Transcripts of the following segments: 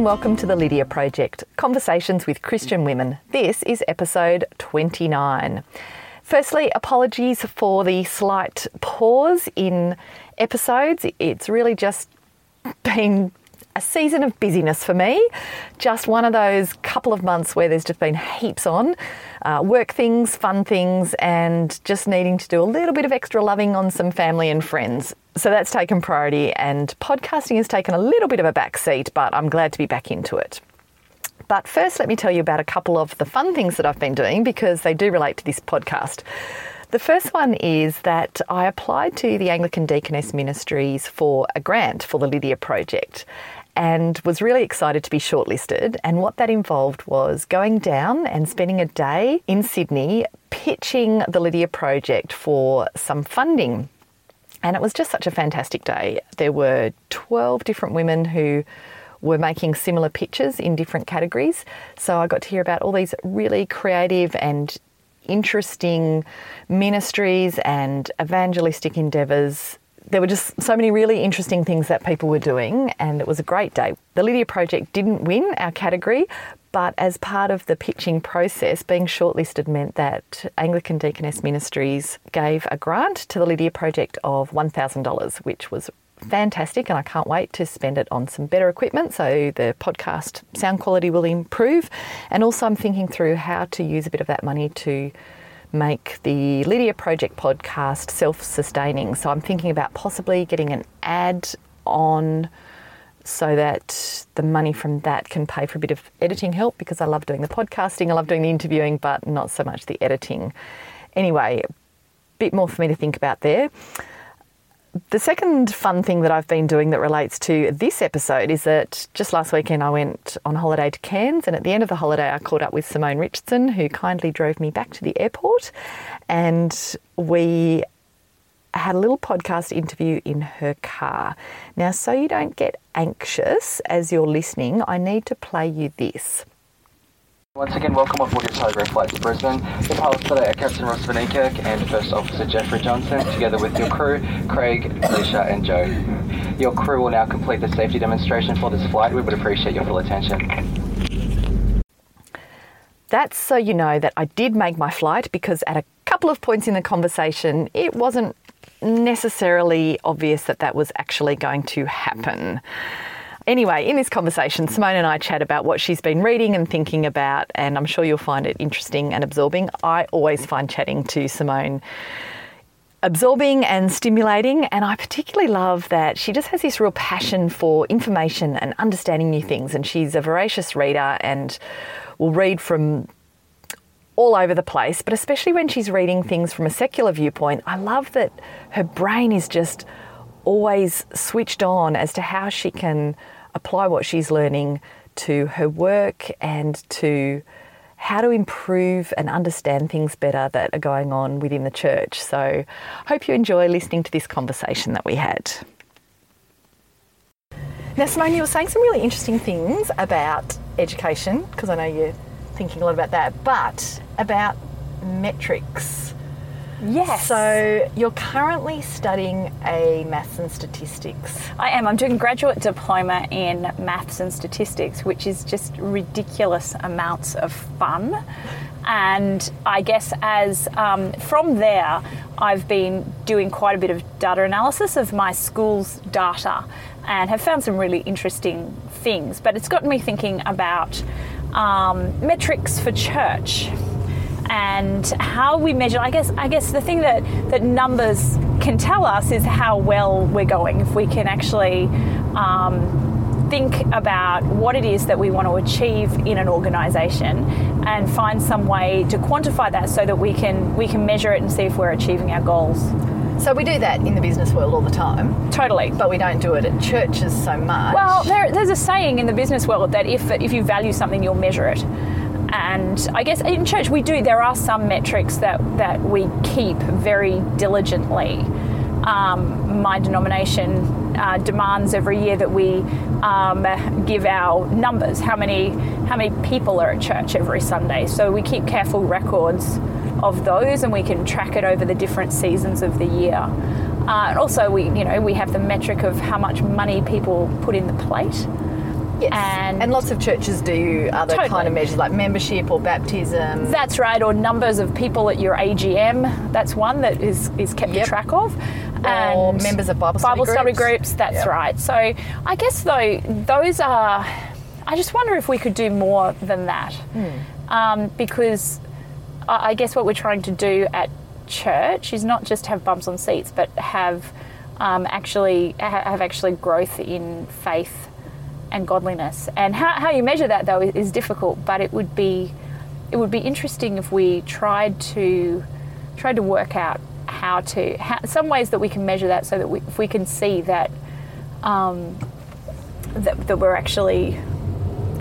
and welcome to the Lydia Project Conversations with Christian Women. This is episode 29. Firstly, apologies for the slight pause in episodes. It's really just been a season of busyness for me. Just one of those couple of months where there's just been heaps on uh, work things, fun things, and just needing to do a little bit of extra loving on some family and friends. So that's taken priority, and podcasting has taken a little bit of a back seat, but I'm glad to be back into it. But first, let me tell you about a couple of the fun things that I've been doing because they do relate to this podcast. The first one is that I applied to the Anglican Deaconess Ministries for a grant for the Lydia Project and was really excited to be shortlisted. And what that involved was going down and spending a day in Sydney pitching the Lydia Project for some funding. And it was just such a fantastic day. There were 12 different women who were making similar pitches in different categories. So I got to hear about all these really creative and interesting ministries and evangelistic endeavours. There were just so many really interesting things that people were doing, and it was a great day. The Lydia Project didn't win our category, but as part of the pitching process, being shortlisted meant that Anglican Deaconess Ministries gave a grant to the Lydia Project of $1,000, which was fantastic and I can't wait to spend it on some better equipment so the podcast sound quality will improve. And also, I'm thinking through how to use a bit of that money to make the Lydia Project podcast self sustaining. So, I'm thinking about possibly getting an ad on so that the money from that can pay for a bit of editing help because I love doing the podcasting, I love doing the interviewing, but not so much the editing. Anyway, a bit more for me to think about there. The second fun thing that I've been doing that relates to this episode is that just last weekend I went on holiday to Cairns, and at the end of the holiday, I caught up with Simone Richardson, who kindly drove me back to the airport, and we had a little podcast interview in her car. Now, so you don't get anxious as you're listening, I need to play you this. Once again, welcome aboard your Tiger Air Flight to Brisbane. The pilots today are Captain Ross Van Niekerk and First Officer Jeffrey Johnson, together with your crew, Craig, Alicia and Joe. Your crew will now complete the safety demonstration for this flight. We would appreciate your full attention. That's so you know that I did make my flight because at a couple of points in the conversation, it wasn't necessarily obvious that that was actually going to happen. Anyway, in this conversation, Simone and I chat about what she's been reading and thinking about, and I'm sure you'll find it interesting and absorbing. I always find chatting to Simone absorbing and stimulating, and I particularly love that she just has this real passion for information and understanding new things, and she's a voracious reader and will read from all over the place, but especially when she's reading things from a secular viewpoint, I love that her brain is just always switched on as to how she can apply what she's learning to her work and to how to improve and understand things better that are going on within the church. So, hope you enjoy listening to this conversation that we had. Now, Simone, you were saying some really interesting things about education, because I know you're thinking a lot about that, but about metrics. Yes. So you're currently studying a maths and statistics. I am. I'm doing a graduate diploma in maths and statistics, which is just ridiculous amounts of fun. And I guess as um, from there, I've been doing quite a bit of data analysis of my school's data and have found some really interesting things. But it's gotten me thinking about um, metrics for church and how we measure. I guess I guess the thing that that numbers can tell us is how well we're going. If we can actually um, think about what it is that we want to achieve in an organisation and find some way to quantify that so that we can we can measure it and see if we're achieving our goals. So we do that in the business world all the time. Totally. But we don't do it at churches so much. Well, there, there's a saying in the business world that if if you value something, you'll measure it. And I guess in church we do. There are some metrics that that we keep very diligently. Um, my denomination uh, demands every year that we um, give our numbers. How many how many people are at church every Sunday? So we keep careful records of those, and we can track it over the different seasons of the year. Uh, and also, we you know we have the metric of how much money people put in the plate. Yes. And, lots of churches do other Totally. kind of measures like membership or baptism. that's right, or numbers of people at your AGM. That's one that is, is kept Yep. track of. Or members of Bible study Bible study groups. groups. That's Yep. right. So I guess though those are. I just wonder if we could do more than that, Hmm. um, because I I guess what we're trying to do at church is not just have bumps on seats, but have um, actually have actually growth in faith and godliness. And how, how you measure that though is, is difficult, but it would be it would be interesting if we tried to tried to work out how to how, some ways that we can measure that so that we, if we can see that um, that, that we're actually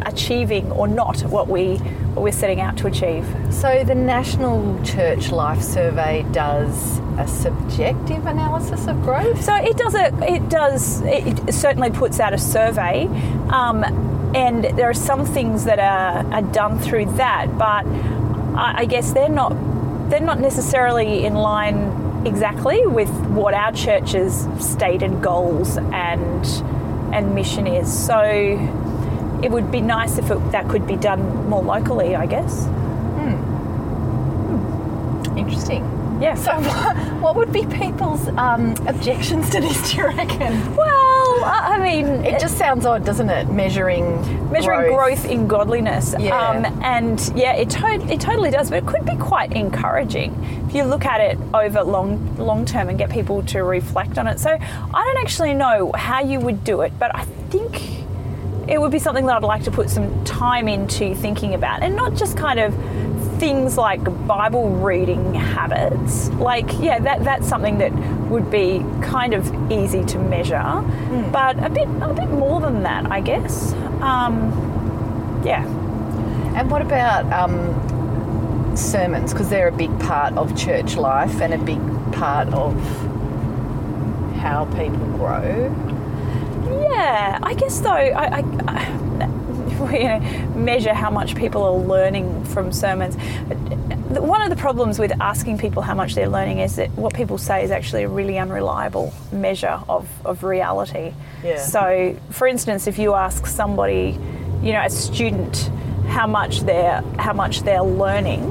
achieving or not what we what we're setting out to achieve. So the National Church Life Survey does a subjective analysis of growth. So it does a, it does it certainly puts out a survey, um, and there are some things that are, are done through that, but I, I guess they're not they're not necessarily in line exactly with what our church's stated goals and and mission is. So it would be nice if it, that could be done more locally, I guess. Interesting. Yeah. So what, what would be people's um, objections to this, do you reckon? well, I mean, It just sounds odd, doesn't it? Measuring measuring growth, in godliness. Yeah. Um, and yeah, it, to- it totally does, but it could be quite encouraging if you look at it over long long term and get people to reflect on it. So I don't actually know how you would do it, but I think it would be something that I'd like to put some time into thinking about, and not just kind of things like Bible reading habits. Like, yeah, that that's something that would be kind of easy to measure, but a bit a bit more than that, I guess. Um, yeah. And what about um, sermons? Because they're a big part of church life and a big part of how people grow. Yeah, I guess though, I, I, I if we you know, measure how much people are learning from sermons. One of the problems with asking people how much they're learning is that what people say is actually a really unreliable measure of, of reality. Yeah. So, for instance, if you ask somebody, you know, a student, how much they're how much they're learning,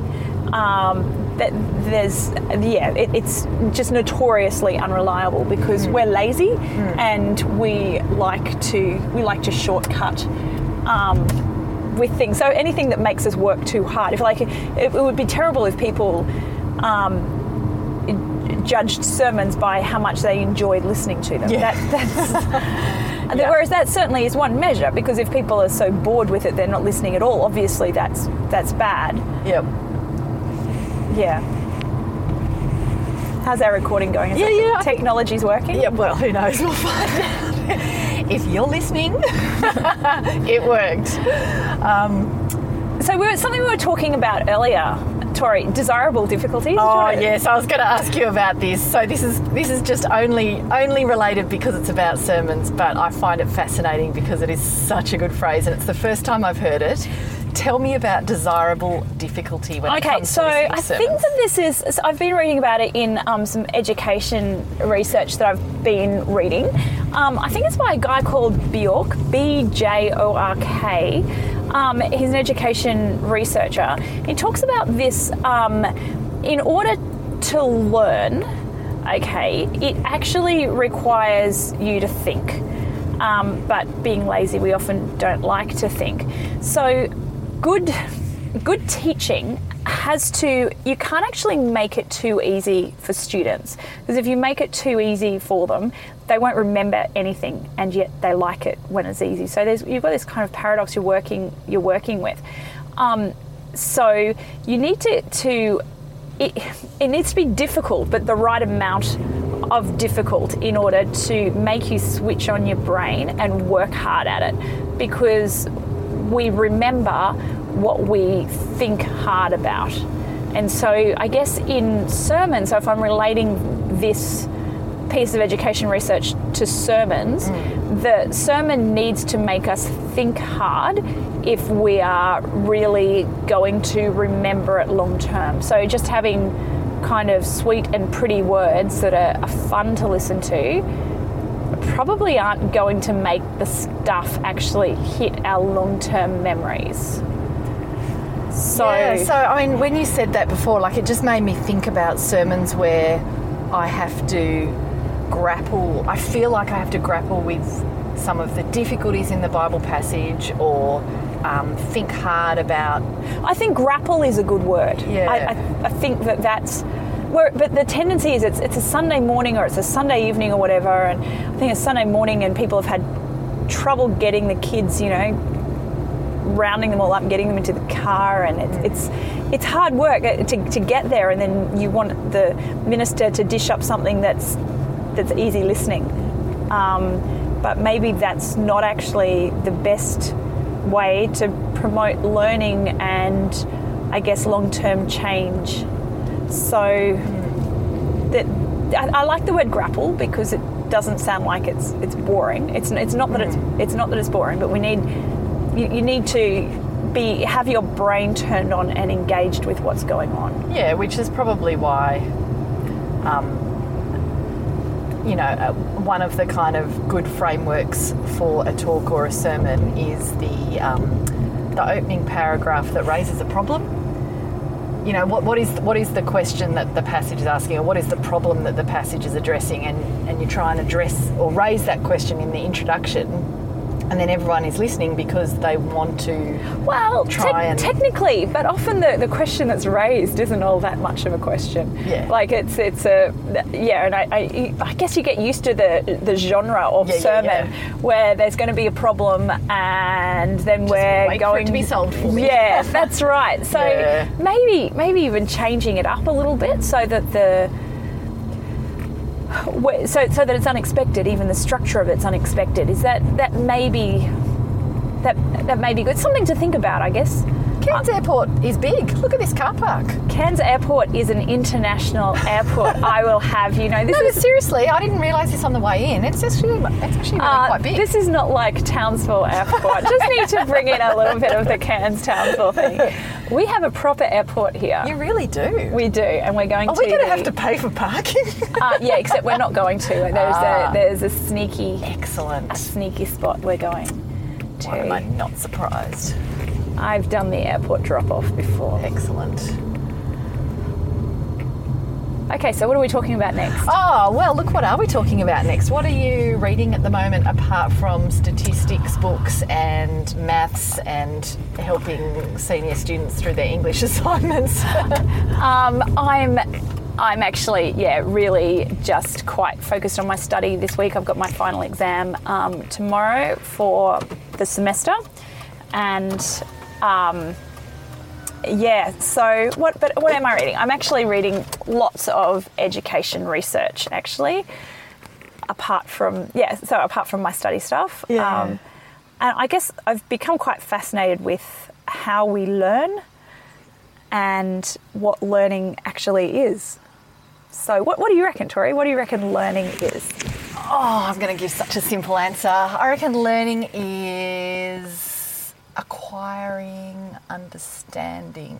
um, that there's yeah, it, it's just notoriously unreliable because we're lazy and we like to we like to shortcut. Um, with things, so anything that makes us work too hard. If like, it, it would be terrible if people um, judged sermons by how much they enjoyed listening to them. Yeah. That, that's and then- Whereas that certainly is one measure because if people are so bored with it they're not listening at all. Obviously, that's that's bad. Yep. Yeah. How's our recording going? Is Yeah, yeah, I think- Technology's working. Yeah, well, who knows? We'll find out. if you're listening, it worked. Um, so we were, something we were talking about earlier, Tori, desirable difficulties. Oh yes, I was going to ask you about this. So this is this is just only only related because it's about sermons, but I find it fascinating because it is such a good phrase, and it's the first time I've heard it. Tell me about desirable difficulty when it Okay, so I think that this is. so I've been reading about it in um, some education research that I've been reading. Um, I think it's by a guy called Bjork, B J O R K. Um, he's an education researcher. He talks about this um, in order to learn, okay, it actually requires you to think. Um, but being lazy, we often don't like to think. So, good good teaching has to you can't actually make it too easy for students. Because if you make it too easy for them they won't remember anything and yet they like it when it's easy. So you've got this kind of paradox you're working you're working with. Um, so you need to to it, it needs to be difficult but the right amount of difficult in order to make you switch on your brain and work hard at it. Because we remember what we think hard about. And so I guess in sermons, so if I'm relating this piece of education research to sermons, mm. the sermon needs to make us think hard if we are really going to remember it long term. So just having kind of sweet and pretty words that are, are fun to listen to probably aren't going to make the stuff actually hit our long term memories. So, yeah, so I mean, when you said that before, like it just made me think about sermons where I have to grapple. I feel like I have to grapple with some of the difficulties in the Bible passage, or um, think hard about. I think grapple is a good word. Yeah. I, I, I think that that's. Where, but the tendency is it's, it's a Sunday morning or it's a Sunday evening or whatever, and I think it's Sunday morning and people have had trouble getting the kids, you know, rounding them all up getting them into the car, and it's it's, it's hard work uh, to, to get there, and then you want the minister to dish up something that's that's easy listening, um, but maybe that's not actually the best way to promote learning and I guess long term change. So that I, I like the word grapple because it doesn't sound like it's it's boring. It's it's not that it's it's not that it's boring, but we need you, you need to be have your brain turned on and engaged with what's going on. Yeah, which is probably why, um, you know, uh, one of the kind of good frameworks for a talk or a sermon is the um, the opening paragraph that raises a problem. You know, what, what is what is the question that the passage is asking, or what is the problem that the passage is addressing, and, and you try and address or raise that question in the introduction, and then everyone is listening because they want to Well, Try tec- and- technically, but often the, the question that's raised isn't all that much of a question. Yeah. Like it's it's a yeah, and I, I, I guess you get used to the the genre of Yeah, yeah, sermon yeah. where there's going to be a problem and then we're for it going to be solved for me. Yeah, that's right. So Yeah. maybe maybe even changing it up a little bit so that the so so that it's unexpected. Even the structure of it's unexpected. Is that that maybe that that may be good. Something to think about, I guess. Cairns Airport is big. Look at this car park. Cairns Airport is an international airport. I will have you know. This No, but is seriously, I didn't realise this on the way in. It's actually it's actually really uh, quite big. this is not like Townsville Airport. Just need to bring in a little bit of the Cairns Townsville thing. We have a proper airport here. you really do. we do, and we're going Are to. we going to the- have to pay for parking? Uh, yeah, except we're not going to. There's Ah. a there's a sneaky Excellent. sneaky spot we're going to. Why am I not surprised? I've done the airport drop off before. Excellent. Okay, so what are we talking about next? Oh, well, look, what are we talking about next? What are you reading at the moment apart from statistics books and maths and helping senior students through their English assignments? Um, I'm I'm actually yeah really just quite focused on my study this week. I've got my final exam um, tomorrow for the semester, and um, yeah. So what? But what am I reading? I'm actually reading lots of education research actually. Apart from yeah, so apart from my study stuff, Um, Yeah. and I guess I've become quite fascinated with how we learn and what learning actually is. So, what, what do you reckon, Tori? What do you reckon learning is? Oh, I'm going to give such a simple answer. I reckon learning is acquiring understanding.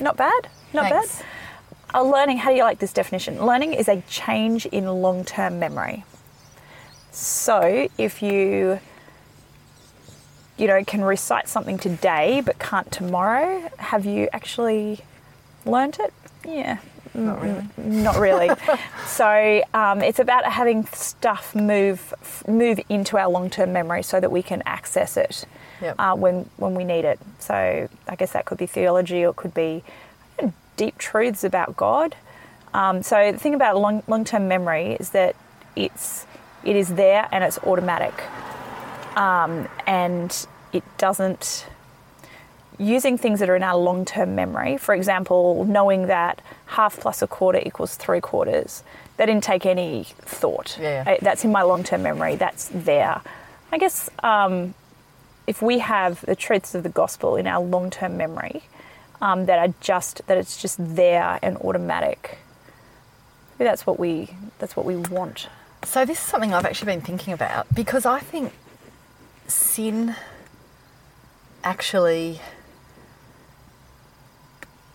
Not bad. Not Thanks. bad. Uh, learning, how do you like this definition? Learning is a change in long term memory. So, if you you know, can recite something today but can't tomorrow, have you actually learnt it? Yeah. Not really. Not really. so um, it's about having stuff move move into our long term memory so that we can access it Yep. uh, when when we need it. So I guess that could be theology or it could be know, deep truths about God. Um, so the thing about long long term memory is that it's it is there and it's automatic, um, and it doesn't using things that are in our long term memory, for example, knowing that half plus a quarter equals three quarters, that didn't take any thought. Yeah. Uh, That's in my long term memory, that's there. I guess um, if we have the truths of the gospel in our long term memory, um, that are just that it's just there and automatic. Maybe that's what we that's what we want. So, this is something I've actually been thinking about because I think sin actually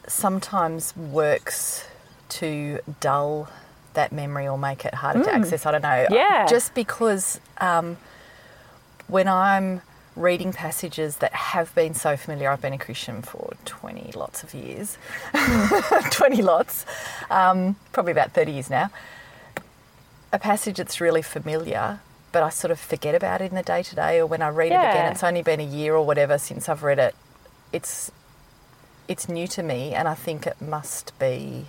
sometimes works to dull that memory or make it harder to access. I don't know. Mm. Yeah. Just because um, when I'm reading passages that have been so familiar, I've been a Christian for 20 lots of years, 20 lots, um, probably about 30 years now. A passage that's really familiar, but I sort of forget about it in the day to day, or when I read it again, it's only been a year or whatever since I've read it. It's it's new to me, and I think it must be.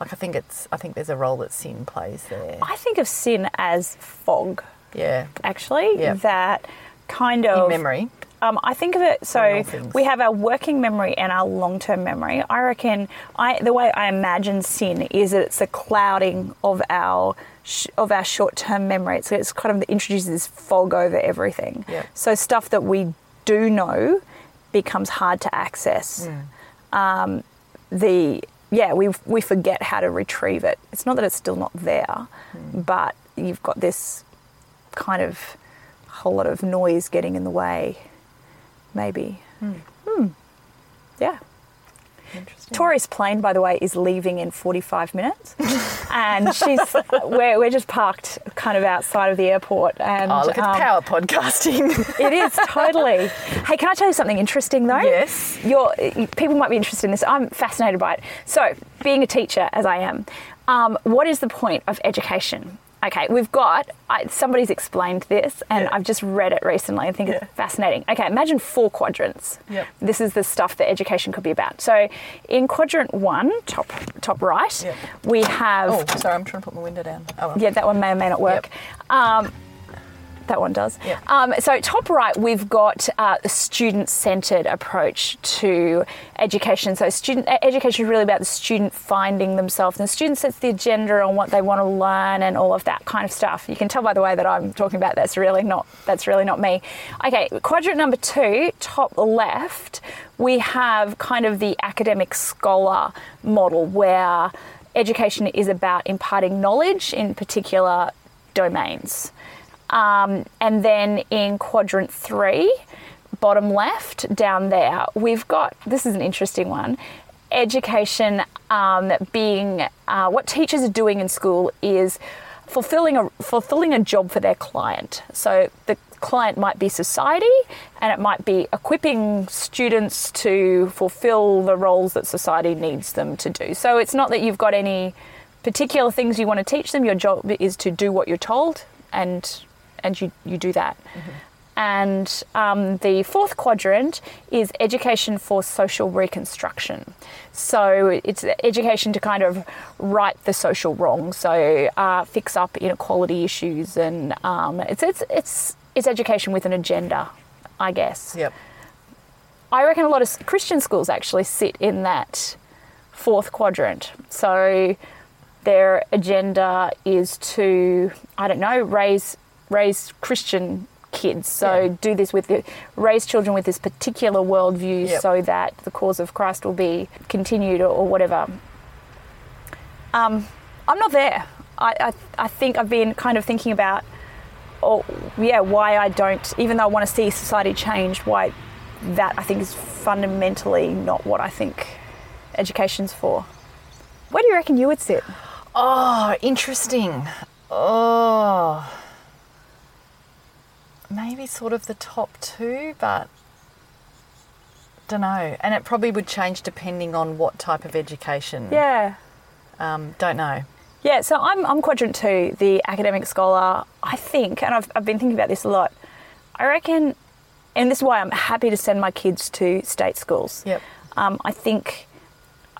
Like I think it's, I think there's a role that sin plays there. I think of sin as fog, Yeah, actually. Yeah. That kind of in memory. Um, I think of it so we have our working memory and our long-term memory. I reckon I the way I imagine sin is that it's a clouding of our sh- of our short-term memory. So it's kind of introduces this fog over everything. Yep. So stuff that we do know becomes hard to access. Mm. Um, the yeah, we we forget how to retrieve it. It's not that it's still not there, Mm. but you've got this kind of whole lot of noise getting in the way. Maybe. Hmm. Yeah. Interesting. Tori's plane, by the way, is leaving in 45 minutes. and she's, we're, we're just parked kind of outside of the airport. And Oh, look at um, power podcasting. It is, totally. hey, can I tell you something interesting, though? Yes. You're, people might be interested in this. I'm fascinated by it. So, being a teacher, as I am, um, what is the point of education? Okay, we've got, I, somebody's explained this, and Yeah. I've just read it recently. I think Yeah. it's fascinating. Okay, imagine four quadrants. Yep. This is the stuff that education could be about. So, in quadrant one, top top right, Yep. we have. oh, sorry, I'm trying to put my window down. Oh, well. Yeah, that one may or may not work. Um, that one does. Yep. Um, so, top right, we've got uh, a student centered approach to education. So, student education is really about the student finding themselves, and the student sets the agenda on what they want to learn and all of that kind of stuff. You can tell by the way that I'm talking about that's really not that's really not me. Okay, quadrant number two, top left, we have kind of the academic scholar model where education is about imparting knowledge in particular domains. Um, and then in quadrant three, bottom left down there, we've got this is an interesting one. Education um, being uh, what teachers are doing in school is fulfilling a fulfilling a job for their client. So the client might be society, and it might be equipping students to fulfill the roles that society needs them to do. So it's not that you've got any particular things you want to teach them. Your job is to do what you're told, and and you you do that. And um, the fourth quadrant is education for social reconstruction. So it's education to kind of right the social wrong, so uh, fix up inequality issues, and um, it's it's it's it's education with an agenda, I guess. Yep. I reckon a lot of Christian schools actually sit in that fourth quadrant. So their agenda is to, I don't know, raise raise Christian kids. So Yeah. do this with the, raise children with this particular worldview, Yep. so that the cause of Christ will be continued or, or whatever. Um, I'm not there. I, I I think I've been kind of thinking about, oh yeah, why I don't, even though I want to see society change, why that I think is fundamentally not what I think education's for. Where do you reckon you would sit? Oh, interesting. Oh. Maybe sort of the top two, but don't know. And it probably would change depending on what type of education. Yeah. Um, don't know. Yeah, so I'm, I'm quadrant two, the academic scholar. I think, and I've, I've been thinking about this a lot, I reckon, and this is why I'm happy to send my kids to state schools. Yep. Um, I think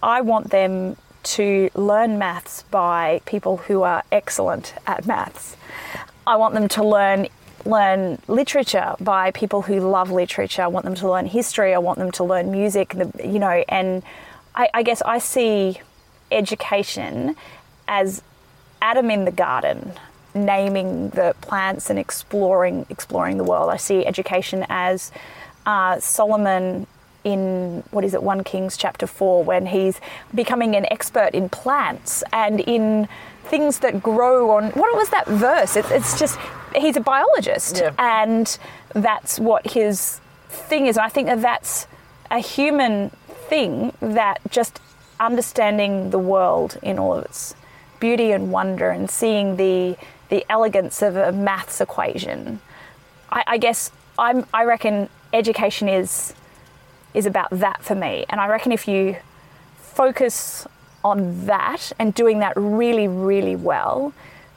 I want them to learn maths by people who are excellent at maths. I want them to learn learn literature by people who love literature. I want them to learn history. I want them to learn music. The, you know, and I, I guess I see education as Adam in the garden, naming the plants and exploring exploring the world. I see education as uh, Solomon in what is it, one Kings chapter four, when he's becoming an expert in plants and in things that grow on. What was that verse? It, it's just he's a biologist, Yeah. and that's what his thing is. And I think that that's a human thing that just understanding the world in all of its beauty and wonder and seeing the the elegance of a maths equation. I, I guess I'm, I reckon education is is about that for me, and I reckon if you focus on that and doing that really, really well,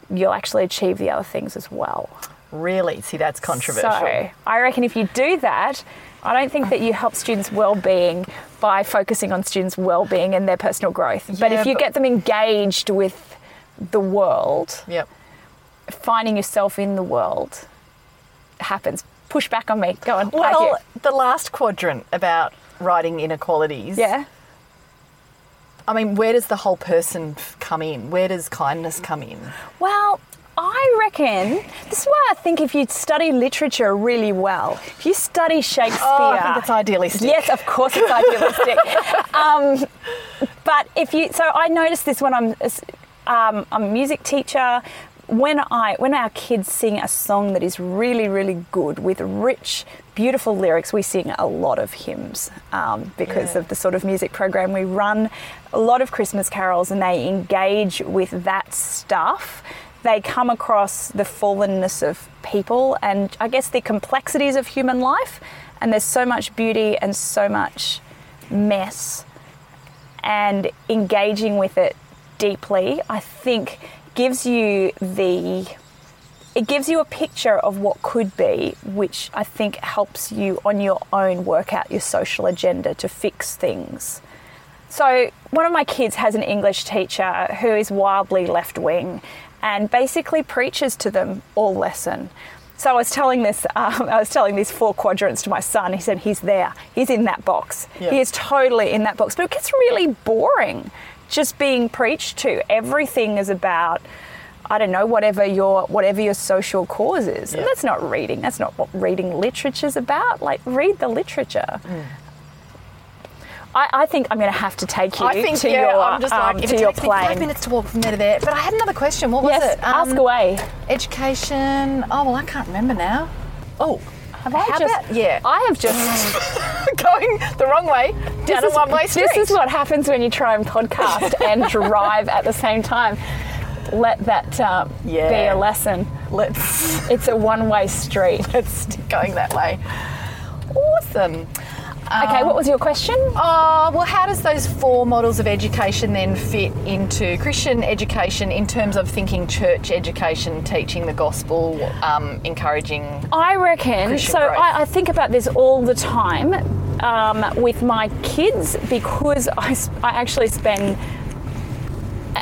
you'll actually achieve the other things as well. Really? See, that's controversial. So I reckon if you do that, I don't think that you help students' well-being by focusing on students' well-being and their personal growth. but Yeah, if you but- get them engaged with the world, Yep. finding yourself in the world happens. Push back on me. Go on. Well, the last quadrant about righting inequalities. yeah. I mean, where does the whole person come in? Where does kindness come in? Well, I reckon this is why I think if you study literature really well, if you study Shakespeare, Oh, I think it's idealistic. Yes, of course it's idealistic. um, but if you, so I noticed this when I'm, um, I'm a music teacher. When I, when our kids sing a song that is really, really good with rich, beautiful lyrics, we sing a lot of hymns um, because Yeah. of the sort of music program we run. A lot of Christmas carols, and they engage with that stuff they come across the fallenness of people and I guess the complexities of human life. And there's so much beauty and so much mess. And engaging with it deeply, I think, gives you the. It gives you a picture of what could be, which I think helps you on your own work out your social agenda to fix things. So, one of my kids has an English teacher who is wildly left wing and basically preaches to them all lesson. So I was telling this, um, I was telling these four quadrants to my son. He said he's there, he's in that box. Yeah. He is totally in that box. But it gets really boring just being preached to. Everything is about. I don't know whatever your whatever your social cause is. And that's not reading. That's not what reading literature's about. Like read the literature. I, I think I'm going to have to take you I think to yeah, your I'm just like um, if to it your takes me five minutes to walk from there to there. But I had another question. What was Yes, it? Um, ask away. Education. Oh well, I can't remember now. Oh, Have I how just? about- yeah. I have just. going the wrong way down a one-way street. This is what happens when you try and podcast and drive at the same time. Let that um, Yeah. be a lesson. Let's It's a one-way street. let's stick going that way. Awesome. Okay, what was your question? Oh, well, how does those four models of education then fit into Christian education in terms of thinking church education, teaching the gospel, um, encouraging? I reckon. Christian so. I, I think about this all the time um, with my kids because I actually spend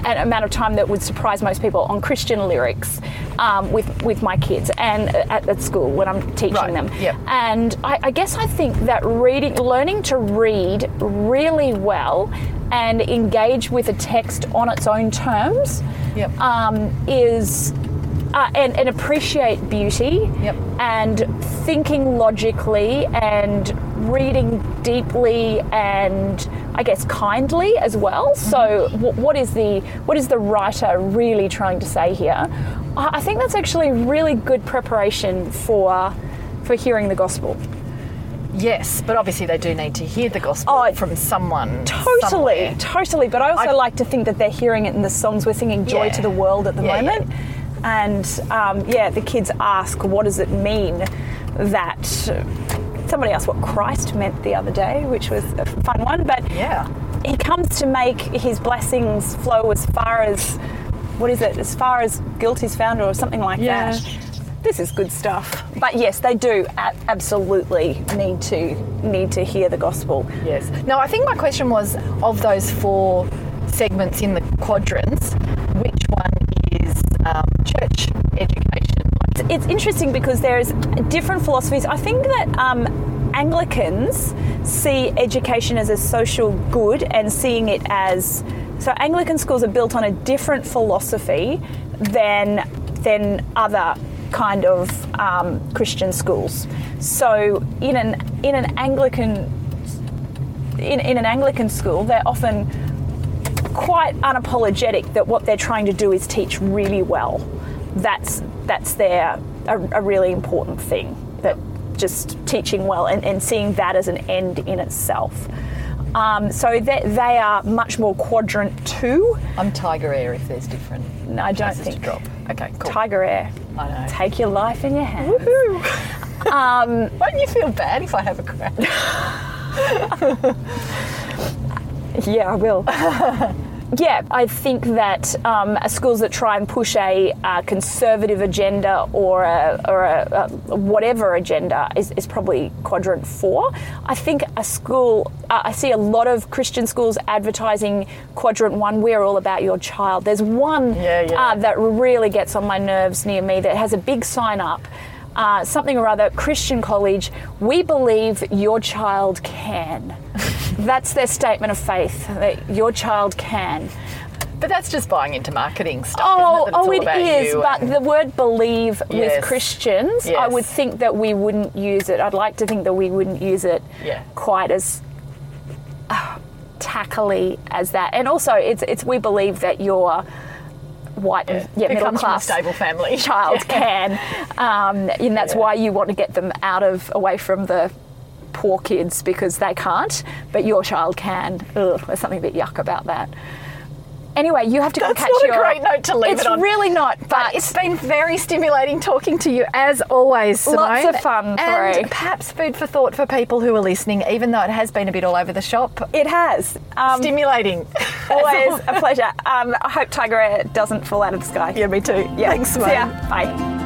an amount of time that would surprise most people on Christian lyrics um, with with my kids and at, at school when I'm teaching Right, them. yep. And I, I guess I think that reading, learning to read really well and engage with a text on its own terms Yep. um, is uh, and, and appreciate beauty Yep. and thinking logically and reading deeply and I guess kindly as well. So wh- what is the what is the writer really trying to say here? I I think that's actually really good preparation for for hearing the gospel. Yes, but obviously they do need to hear the gospel Oh, from someone. Totally, somewhere. totally. But I also I- like to think that they're hearing it in the songs we're singing "Joy Yeah. to the World" at the Yeah, moment. And um, yeah, the kids ask, "What does it mean that?" Somebody asked what Christ meant the other day, which was a fun one. But Yeah. he comes to make his blessings flow as far as what is it? As far as guilt is found, or something like Yeah. that. This is good stuff. But yes, they do absolutely need to need to hear the gospel. Yes. Now, I think my question was of those four segments in the quadrants, which one is um, church education? Like, it's interesting because there's different philosophies. I think that um, Anglicans see education as a social good and seeing it as so Anglican schools are built on a different philosophy than than other kind of um, Christian schools. So in an in an Anglican in, in an Anglican school, they're often quite unapologetic that what they're trying to do is teach really well. That's that's their a, a really important thing. That just teaching well and, and seeing that as an end in itself. Um, so that they are much more quadrant two. I'm Tiger Air if there's different No, I don't think to drop. Okay, cool. Tiger Air. I know. Take your life in your hands. Um, Won't you feel bad if I have a crack? Yeah, I will. yeah, I think that um, schools that try and push a uh, conservative agenda or a, or a, a whatever agenda is, is probably quadrant four. I think a school, uh, I see a lot of Christian schools advertising quadrant one. We're all about your child. There's one Yeah, yeah. Uh, that really gets on my nerves near me that has a big sign up. Uh, something or other, Christian college, we believe your child can. That's their statement of faith, that your child can. But that's just buying into marketing stuff. Oh, it? Oh, it is. But and- the word believe Yes. with Christians, I would think that we wouldn't use it. I'd like to think that we wouldn't use it Yeah. quite as uh, tackily as that. And also, it's it's we believe that your white and yeah, middle comes from a class stable family. child can, um, and that's Yeah. why you want to get them out of away from the poor kids because they can't, but your child can. Ugh, there's something a bit yuck about that. Anyway, you have to go That's catch not a your. great note to leave it's it on. really not, but, But it's been very stimulating talking to you as always, Simone. Lots of fun, and perhaps food for thought for people who are listening, even though it has been a bit all over the shop. it has. Um, Stimulating. always a pleasure. Um, I hope Tiger Air doesn't fall out of the sky. yeah, me too. Yeah. Thanks, Simone. ya. Bye.